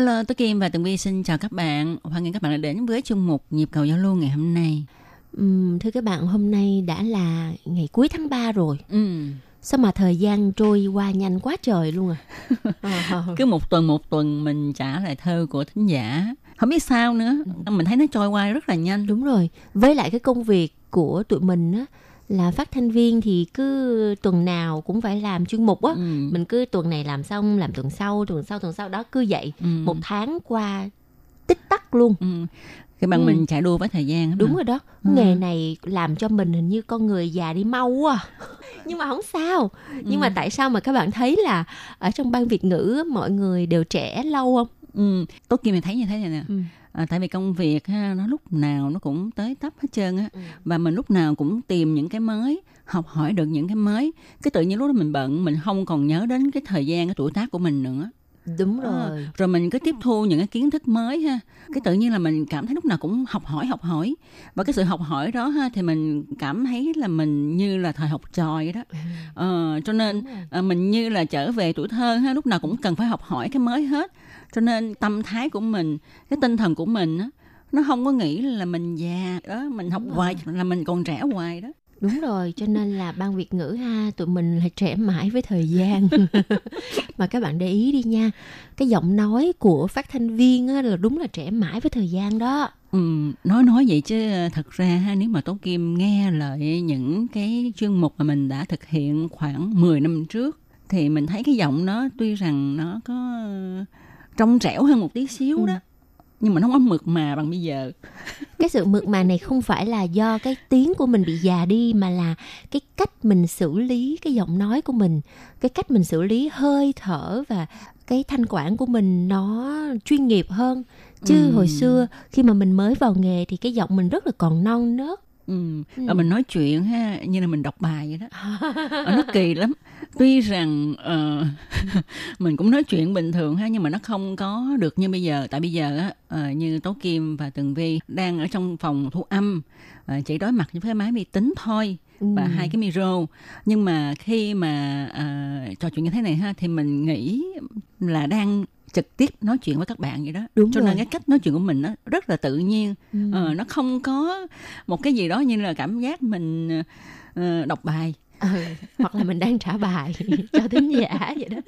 Hello, Tố Kim và Tường Vi xin chào các bạn. Hoan nghênh các bạn đã đến với chuyên mục Nhịp cầu giao lưu ngày hôm nay. Ừm, thưa các bạn, hôm nay đã là ngày cuối tháng 3 rồi. Ừ. Sao mà thời gian trôi qua nhanh quá trời luôn à. Ờ, Cứ một tuần một tuần mình trả lại thơ của thính giả. Không biết sao nữa, mình thấy nó trôi qua rất là nhanh. Đúng rồi. Với lại cái công việc của tụi mình á là phát thanh viên thì cứ tuần nào cũng phải làm chuyên mục á. Ừ. Mình cứ tuần này làm xong, làm tuần sau, tuần sau, tuần sau đó cứ vậy. Ừ. Một tháng qua tích tắc luôn. Ừ. Khi bằng Ừ. mình chạy đua với thời gian. Đúng mà. rồi đó. Ừ. Nghề này làm cho mình hình như con người già đi mau quá. à. Nhưng mà không sao. Nhưng mà Ừ. tại sao mà các bạn thấy là ở trong ban Việt ngữ mọi người đều trẻ lâu không? Ừ. Tốt Kim mình thấy như thế này nè. Ừ. À, tại vì công việc ha, nó lúc nào nó cũng tới tấp hết trơn á Ừ. và mình lúc nào cũng tìm những cái mới học hỏi được những cái mới cái tự nhiên lúc đó mình bận mình không còn nhớ đến cái thời gian cái tuổi tác của mình nữa Đúng Ờ, rồi. rồi mình cứ tiếp thu những cái kiến thức mới ha. Cái tự nhiên là mình cảm thấy lúc nào cũng học hỏi học hỏi. Và cái sự học hỏi đó ha thì mình cảm thấy là mình như là thời học trò vậy đó. Ờ, cho nên à, mình như là trở về tuổi thơ ha lúc nào cũng cần phải học hỏi cái mới hết. Cho nên tâm thái của mình cái tinh thần của mình á nó không có nghĩ là mình già đó mình học hoài là mình còn trẻ hoài đó Đúng rồi, cho nên là ban Việt ngữ ha, tụi mình là trẻ mãi với thời gian. mà các bạn để ý đi nha, cái giọng nói của phát thanh viên á, là đúng là trẻ mãi với thời gian đó. Ừ, nói nói vậy chứ thật ra ha, nếu mà Tố Kim nghe lại những cái chuyên mục mà mình đã thực hiện khoảng 10 năm trước thì mình thấy cái giọng nó tuy rằng nó có trong trẻo hơn một tí xíu Ừ nhưng mà nó không có mượt mà bằng bây giờ Cái sự mượt mà này không phải là do cái tiếng của mình bị già đi mà là cái cách mình xử lý cái giọng nói của mình, cái cách mình xử lý hơi thở và cái thanh quản của mình nó chuyên nghiệp hơn. Chứ Ừ. hồi xưa khi mà mình mới vào nghề thì cái giọng mình rất là còn non nớt. Ừ. Ừ. Mình nói chuyện ha như là mình đọc bài vậy đó Ờ, nó kỳ lắm tuy rằng ờ, mình cũng nói chuyện bình thường ha nhưng mà nó không có được như bây giờ tại bây giờ á ờ, như tố kim và tường vi đang ở trong phòng thu âm ờ, chỉ đối mặt với cái máy vi tính thôi và Ừ. hai cái micro nhưng mà khi mà ờ, trò chuyện như thế này ha thì mình nghĩ là đang trực tiếp nói chuyện với các bạn vậy đó Đúng cho rồi. nên cái cách nói chuyện của mình nó rất là tự nhiên Ừ. Ờ, nó không có một cái gì đó như là cảm giác mình ờ, đọc bài Ừ, hoặc là mình đang trả bài cho thính giả vậy đó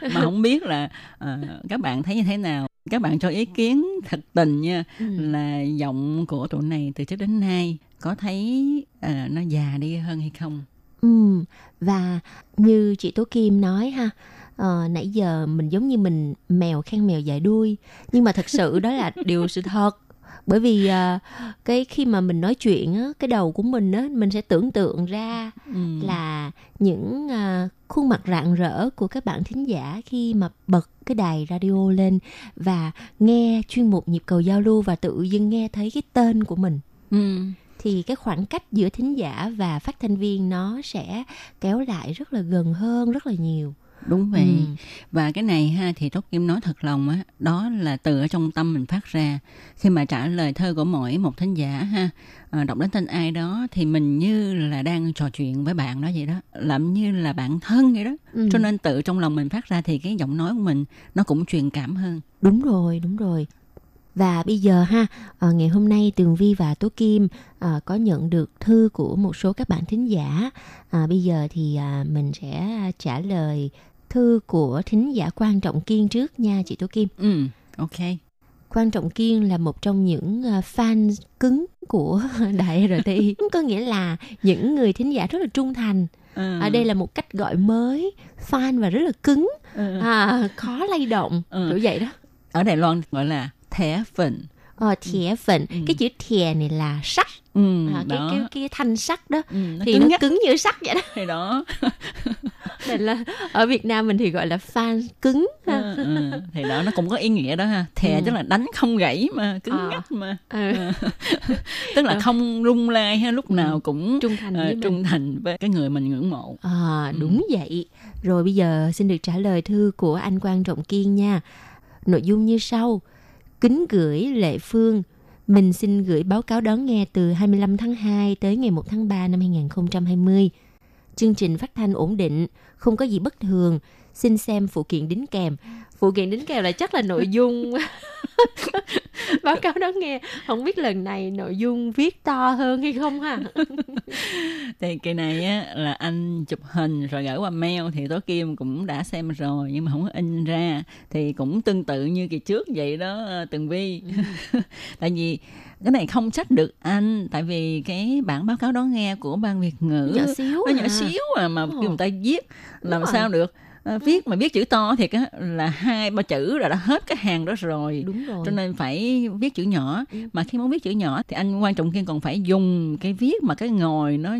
mà không biết là ờ, các bạn thấy như thế nào các bạn cho ý kiến thật tình nha Ừ. là giọng của tụi này từ trước đến nay có thấy ờ, nó già đi hơn hay không Ừ, và như chị Tố Kim nói ha, ờ, nãy giờ mình giống như mình mèo khen mèo dài đuôi, nhưng mà thật sự đó là điều sự thật. Bởi vì ờ, cái khi mà mình nói chuyện á, cái đầu của mình á, mình sẽ tưởng tượng ra ừ. là những ờ, khuôn mặt rạng rỡ của các bạn thính giả khi mà bật cái đài radio lên và nghe chuyên mục nhịp cầu giao lưu và tự dưng nghe thấy cái tên của mình Ừ. thì cái khoảng cách giữa thính giả và phát thanh viên nó sẽ kéo lại rất là gần hơn rất là nhiều. Đúng vậy. Ừ. và cái này ha thì tốt kim nói thật lòng á đó là từ ở trong tâm mình phát ra. Khi mà trả lời thơ của mỗi một thính giả ha ờ, đọc đến tên ai đó thì mình như là đang trò chuyện với bạn đó vậy đó làm như là bạn thân vậy đó. Ừ. cho nên tự trong lòng mình phát ra thì cái giọng nói của mình nó cũng truyền cảm hơn. Đúng rồi đúng rồi và bây giờ ha ờ, ngày hôm nay tường vi và tố kim ờ, có nhận được thư của một số các bạn thính giả à, bây giờ thì à, mình sẽ trả lời thư của thính giả quan trọng kiên trước nha chị tố kim ừ ok Quan Trọng Kiên là một trong những à, fan cứng của Đài RTI. Có nghĩa là những người thính giả rất là trung thành. Ừ. Ở đây là một cách gọi mới, fan và rất là cứng, Ừ. à, khó lay động, Ừ. kiểu vậy đó. ở Đài Loan gọi là thẻ phình Ờ, thẻ phận, cái chữ thẻ này là sắt, ừ, à, cái, cái cái thanh sắt đó. ừ, nó thì cứng nó nhắc cứng như sắt vậy đó thì đó nên là ở Việt Nam mình thì gọi là fan cứng ha. ừ, ừ, thì đó nó cũng có ý nghĩa đó ha thè Ừ. tức là đánh không gãy mà cứng À. nhắc mà Ừ. tức là không rung lai ha lúc nào cũng trung thành ờ, với mình. trung thành với cái người mình ngưỡng mộ À, đúng vậy. Rồi bây giờ xin được trả lời thư của anh Quang Trọng Kiên nha. Nội dung như sau. Kính gửi Lệ Phương. Mình xin gửi báo cáo đón nghe từ 25 tháng 2 tới ngày 1 tháng 3 năm 2020. Chương trình phát thanh ổn định, không có gì bất thường. Xin xem phụ kiện đính kèm. Phụ kiện đính kèm là chắc là nội dung báo cáo đón nghe. Không biết lần này nội dung viết to hơn hay không ha? thì cái này á là anh chụp hình rồi gửi qua mail thì tố kim cũng đã xem rồi nhưng mà không có in ra thì cũng tương tự như kỳ trước vậy đó ờ, tường vi tại vì cái này không trách được anh tại vì cái bản báo cáo đón nghe của ban việt ngữ Nhỏ xíu nó nhỏ à. xíu à mà kêu người ta viết làm rồi. sao được Ờ, viết mà viết chữ to thiệt á là hai ba chữ là đã hết cái hàng đó rồi Đúng rồi. cho nên phải viết chữ nhỏ mà khi muốn viết chữ nhỏ thì anh quan trọng kiên còn phải dùng cái viết mà cái ngồi nó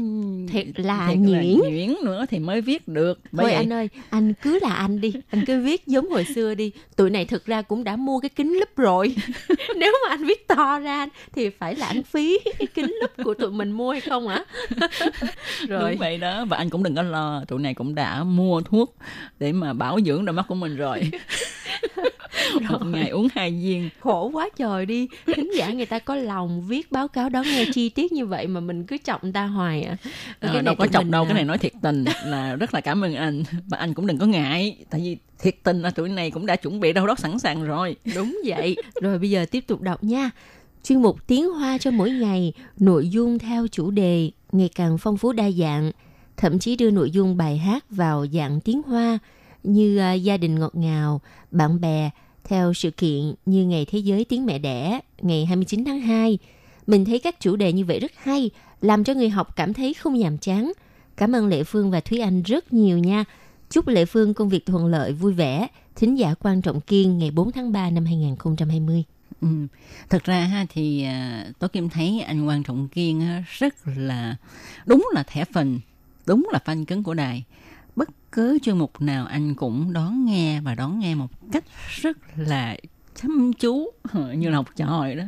Thiệt là thiệt nhuyễn. nhuyễn nữa thì mới viết được Bởi Thôi vậy- anh ơi, anh cứ là anh đi, anh cứ viết giống hồi xưa đi. Tụi này thực ra cũng đã mua cái kính lúp rồi. Nếu mà anh viết to ra thì phải lãng phí cái kính lúp của tụi mình mua hay không hả? rồi. đúng vậy đó và anh cũng đừng có lo tụi này cũng đã mua thuốc để mà bảo dưỡng đôi mắt của mình rồi một ngày uống hai viên Khổ quá trời đi. Thính giả người ta có lòng viết báo cáo đón nghe chi tiết như vậy mà mình cứ trọng người ta hoài à. Ờ, này đâu có chọc đâu à, cái này nói thiệt tình là rất là cảm ơn anh và anh cũng đừng có ngại tại vì thiệt tình là tụi này cũng đã chuẩn bị đâu đó sẵn sàng rồi Đúng vậy. Rồi bây giờ tiếp tục đọc nha. Chuyên mục Tiếng Hoa cho mỗi ngày, nội dung theo chủ đề ngày càng phong phú đa dạng, thậm chí đưa nội dung bài hát vào dạng tiếng Hoa như à, gia đình ngọt ngào, bạn bè, theo sự kiện như Ngày Thế giới Tiếng Mẹ Đẻ, ngày 29 tháng 2. Mình thấy các chủ đề như vậy rất hay, làm cho người học cảm thấy không nhàm chán. Cảm ơn Lệ Phương và Thúy Anh rất nhiều nha. Chúc Lệ Phương công việc thuận lợi, vui vẻ. Thính giả quan trọng kiên ngày 4 tháng 3 năm 2020. Ừ. Thật ra ha thì à, tôi Kim thấy anh Quan Trọng Kiên rất là đúng là thẻ phần, đúng là fan cứng của đài. Bất cứ chuyên mục nào anh cũng đón nghe và đón nghe một cách rất là chăm chú như là học trò đó.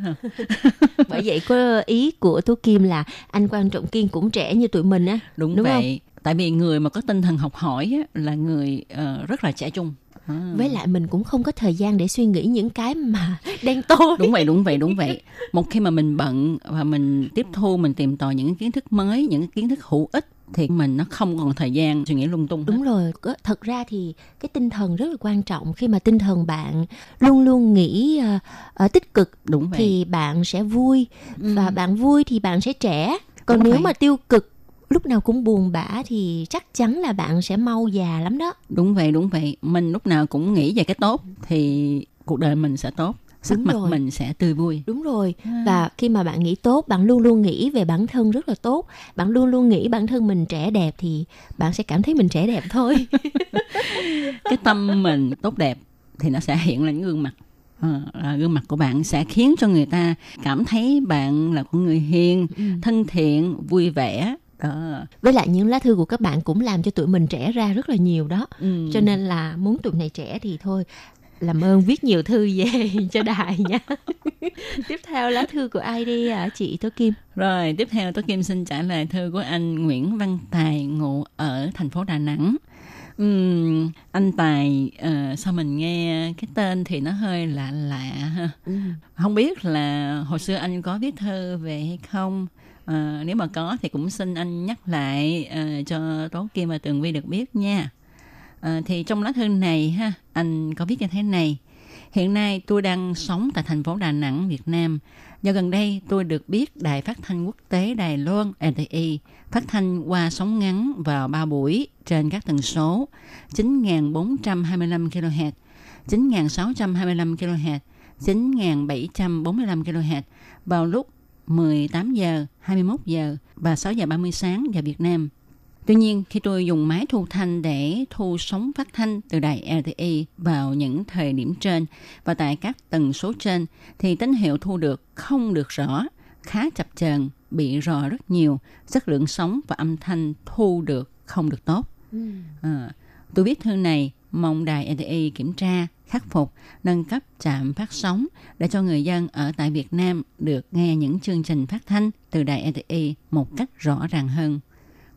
Bởi vậy có ý của Tố Kim là anh quan trọng kiên cũng trẻ như tụi mình á. Đúng, Đúng vậy. Tại vì người mà có tinh thần học hỏi á, là người ờ, rất là trẻ trung. À. Với lại mình cũng không có thời gian để suy nghĩ những cái mà đen tối. đúng vậy đúng vậy đúng vậy một khi mà mình bận và mình tiếp thu mình tìm tòi những kiến thức mới những kiến thức hữu ích thì mình nó không còn thời gian suy nghĩ lung tung hết. Đúng rồi, thật ra thì cái tinh thần rất là quan trọng khi mà tinh thần bạn luôn luôn nghĩ ờ, ờ, tích cực đúng vậy thì bạn sẽ vui và bạn vui thì bạn sẽ trẻ. Còn Đúng nếu vậy. mà tiêu cực lúc nào cũng buồn bã thì chắc chắn là bạn sẽ mau già lắm đó. đúng vậy đúng vậy mình lúc nào cũng nghĩ về cái tốt thì cuộc đời mình sẽ tốt sắc mặt rồi. mình sẽ tươi vui Đúng rồi. Và khi mà bạn nghĩ tốt, bạn luôn luôn nghĩ về bản thân rất là tốt. Bạn luôn luôn nghĩ bản thân mình trẻ đẹp thì bạn sẽ cảm thấy mình trẻ đẹp thôi. cái tâm mình tốt đẹp thì nó sẽ hiện lên gương mặt là gương mặt của bạn sẽ khiến cho người ta cảm thấy bạn là con người hiền thân thiện vui vẻ đó Với lại những lá thư của các bạn cũng làm cho tụi mình trẻ ra rất là nhiều đó. Ừ. Cho nên là muốn tụi này trẻ thì thôi làm ơn viết nhiều thư về cho đài nha. Tiếp theo lá thư của ai đi ạ chị Tố Kim? Rồi, tiếp theo Tố Kim xin trả lời thư của anh Nguyễn Văn Tài ngụ ở thành phố Đà Nẵng. Ừm, anh Tài, ờ, sao mình nghe cái tên thì nó hơi lạ lạ ha. Không biết là hồi xưa anh có viết thư về hay không? Ờ, nếu mà có thì cũng xin anh nhắc lại ờ, cho Tố Kim và Tường Vi được biết nha. Ờ, thì trong lá thư này ha, anh có viết như thế này. Hiện nay tôi đang sống tại thành phố Đà Nẵng, Việt Nam. Do gần đây tôi được biết Đài Phát thanh Quốc tế Đài Loan RTI phát thanh qua sóng ngắn vào 3 buổi trên các tần số 9.425 kHz, 9.625 kHz 9.745 kHz vào lúc 18 giờ, 21 giờ và 6 giờ 30 sáng giờ Việt Nam. Tuy nhiên, khi tôi dùng máy thu thanh để thu sóng phát thanh từ đài LTE vào những thời điểm trên và tại các tần số trên, thì tín hiệu thu được không được rõ, khá chập chờn, bị rò rất nhiều, chất lượng sóng và âm thanh thu được không được tốt. À, tôi viết thư này mong đài LTE kiểm tra, khắc phục, nâng cấp trạm phát sóng để cho người dân ở tại Việt Nam được nghe những chương trình phát thanh từ đài LTE một cách rõ ràng hơn.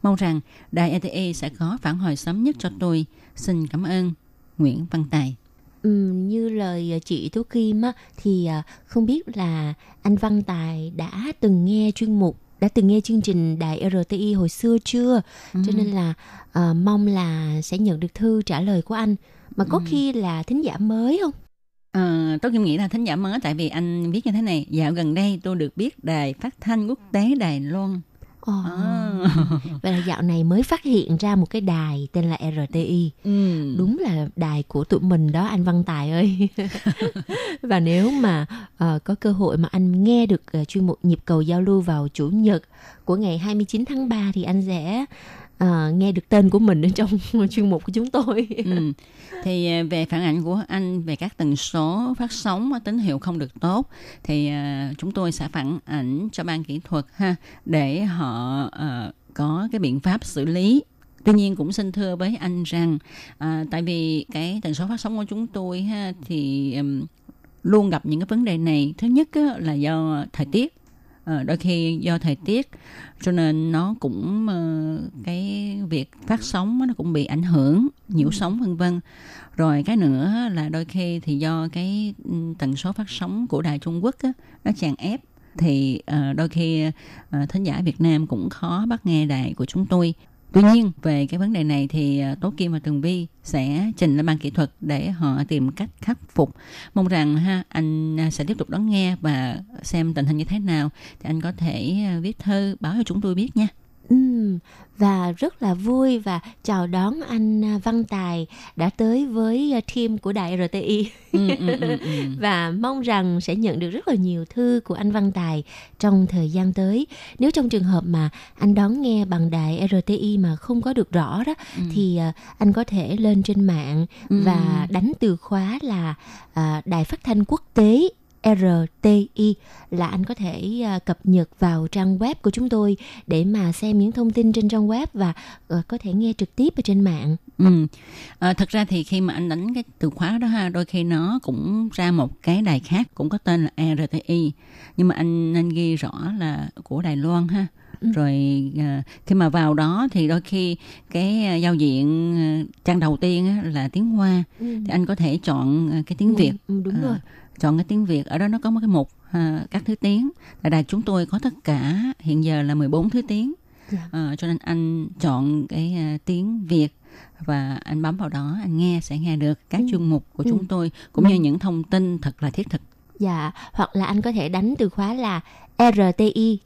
Mong rằng đài LTE sẽ có phản hồi sớm nhất cho tôi. Xin cảm ơn. Nguyễn Văn Tài. Ừm, như lời chị Tố Kim á, thì à, không biết là anh Văn Tài đã từng nghe chuyên mục đã từng nghe chương trình đài RTI hồi xưa chưa cho nên là à, mong là sẽ nhận được thư trả lời của anh mà có khi là thính giả mới không Ờ, tôi Kim nghĩ là thính giả mới tại vì anh viết như thế này. Dạo gần đây tôi được biết đài phát thanh quốc tế Đài Loan. Ồ, À. vậy là dạo này mới phát hiện ra một cái đài tên là RTI Ừ. đúng là đài của tụi mình đó anh Văn Tài ơi và nếu mà ờ, có cơ hội mà anh nghe được ờ, chuyên mục nhịp cầu giao lưu vào chủ nhật của ngày 29 tháng 3 thì anh sẽ ờ, nghe được tên của mình ở trong chuyên mục của chúng tôi ừ. Thì à, về phản ảnh của anh về các tần số phát sóng tín hiệu không được tốt thì à, chúng tôi sẽ phản ảnh cho ban kỹ thuật ha để họ à, có cái biện pháp xử lý. Tuy nhiên cũng xin thưa với anh rằng à, tại vì cái tần số phát sóng của chúng tôi ha thì um, luôn gặp những cái vấn đề này. Thứ nhất á, là do thời tiết. Ờ, đôi khi do thời tiết cho nên nó cũng ờ, cái việc phát sóng nó cũng bị ảnh hưởng nhiễu sóng vân vân. Rồi cái nữa là đôi khi thì do cái ừ, tần số phát sóng của đài Trung Quốc á, nó chèn ép thì ờ, đôi khi uh, thính giả Việt Nam cũng khó bắt nghe đài của chúng tôi Tuy nhiên, về cái vấn đề này thì ờ, Tố Kim và Tường Vi sẽ trình lên ban kỹ thuật để họ tìm cách khắc phục. Mong rằng ha, anh ờ, sẽ tiếp tục đón nghe và xem tình hình như thế nào thì anh có thể ờ, viết thư báo cho chúng tôi biết nha. Và rất là vui và chào đón anh à, Văn Tài đã tới với à, team của đài RTI Ừ, ừ, ừ, ừ. và mong rằng sẽ nhận được rất là nhiều thư của anh Văn Tài trong thời gian tới. Nếu trong trường hợp mà anh đón nghe bằng đài RTI mà không có được rõ đó thì à, anh có thể lên trên mạng và đánh từ khóa là đài phát thanh quốc tế RTI là anh có thể à, cập nhật vào trang web của chúng tôi để mà xem những thông tin trên trang web và ờ, có thể nghe trực tiếp ở trên mạng. Ừ. À, thật ra thì khi mà anh đánh cái từ khóa đó ha, đôi khi nó cũng ra một cái đài khác cũng có tên là RTI, nhưng mà anh anh ghi rõ là của Đài Loan ha. Rồi à, khi mà vào đó thì đôi khi cái à, giao diện à, trang đầu tiên á, là tiếng Hoa thì anh có thể chọn à, cái tiếng Việt. Ừ, đúng À, rồi. Chọn cái tiếng Việt ở đó nó có một cái mục à, các thứ tiếng. Tại đài chúng tôi có tất cả hiện giờ là 14 thứ tiếng. Dạ. à, cho nên anh chọn cái à, tiếng Việt và anh bấm vào đó anh nghe sẽ nghe được các chuyên mục của chúng tôi cũng như những thông tin thật là thiết thực. Dạ, hoặc là anh có thể đánh từ khóa là rti.org.tw.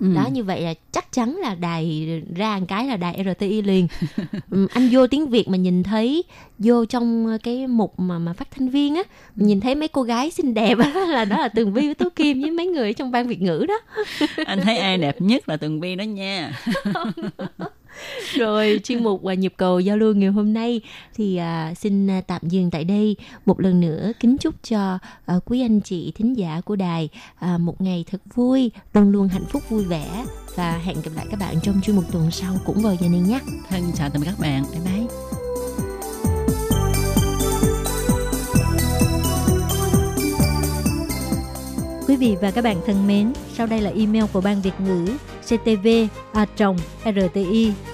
Ừ. Đó như vậy là chắc chắn là đài ra một cái là đài RTI liền. Ừm, anh vô tiếng Việt mà nhìn thấy vô trong cái mục mà mà phát thanh viên á, mình nhìn thấy mấy cô gái xinh đẹp á là đó là Tường Vi với Tố Kim với mấy người ở trong ban Việt ngữ đó. anh thấy ai đẹp nhất là Tường Vi đó nha Rồi chuyên mục và nhịp cầu giao lưu ngày hôm nay thì à, xin à, tạm dừng tại đây. Một lần nữa kính chúc cho à, quý anh chị thính giả của đài à, một ngày thật vui, luôn luôn hạnh phúc vui vẻ và hẹn gặp lại các bạn trong chuyên mục tuần sau cũng vào giờ này nhé. thân chào tạm biệt các bạn bye bye Quý vị và các bạn thân mến, sau đây là email của Ban Việt ngữ ctv a rti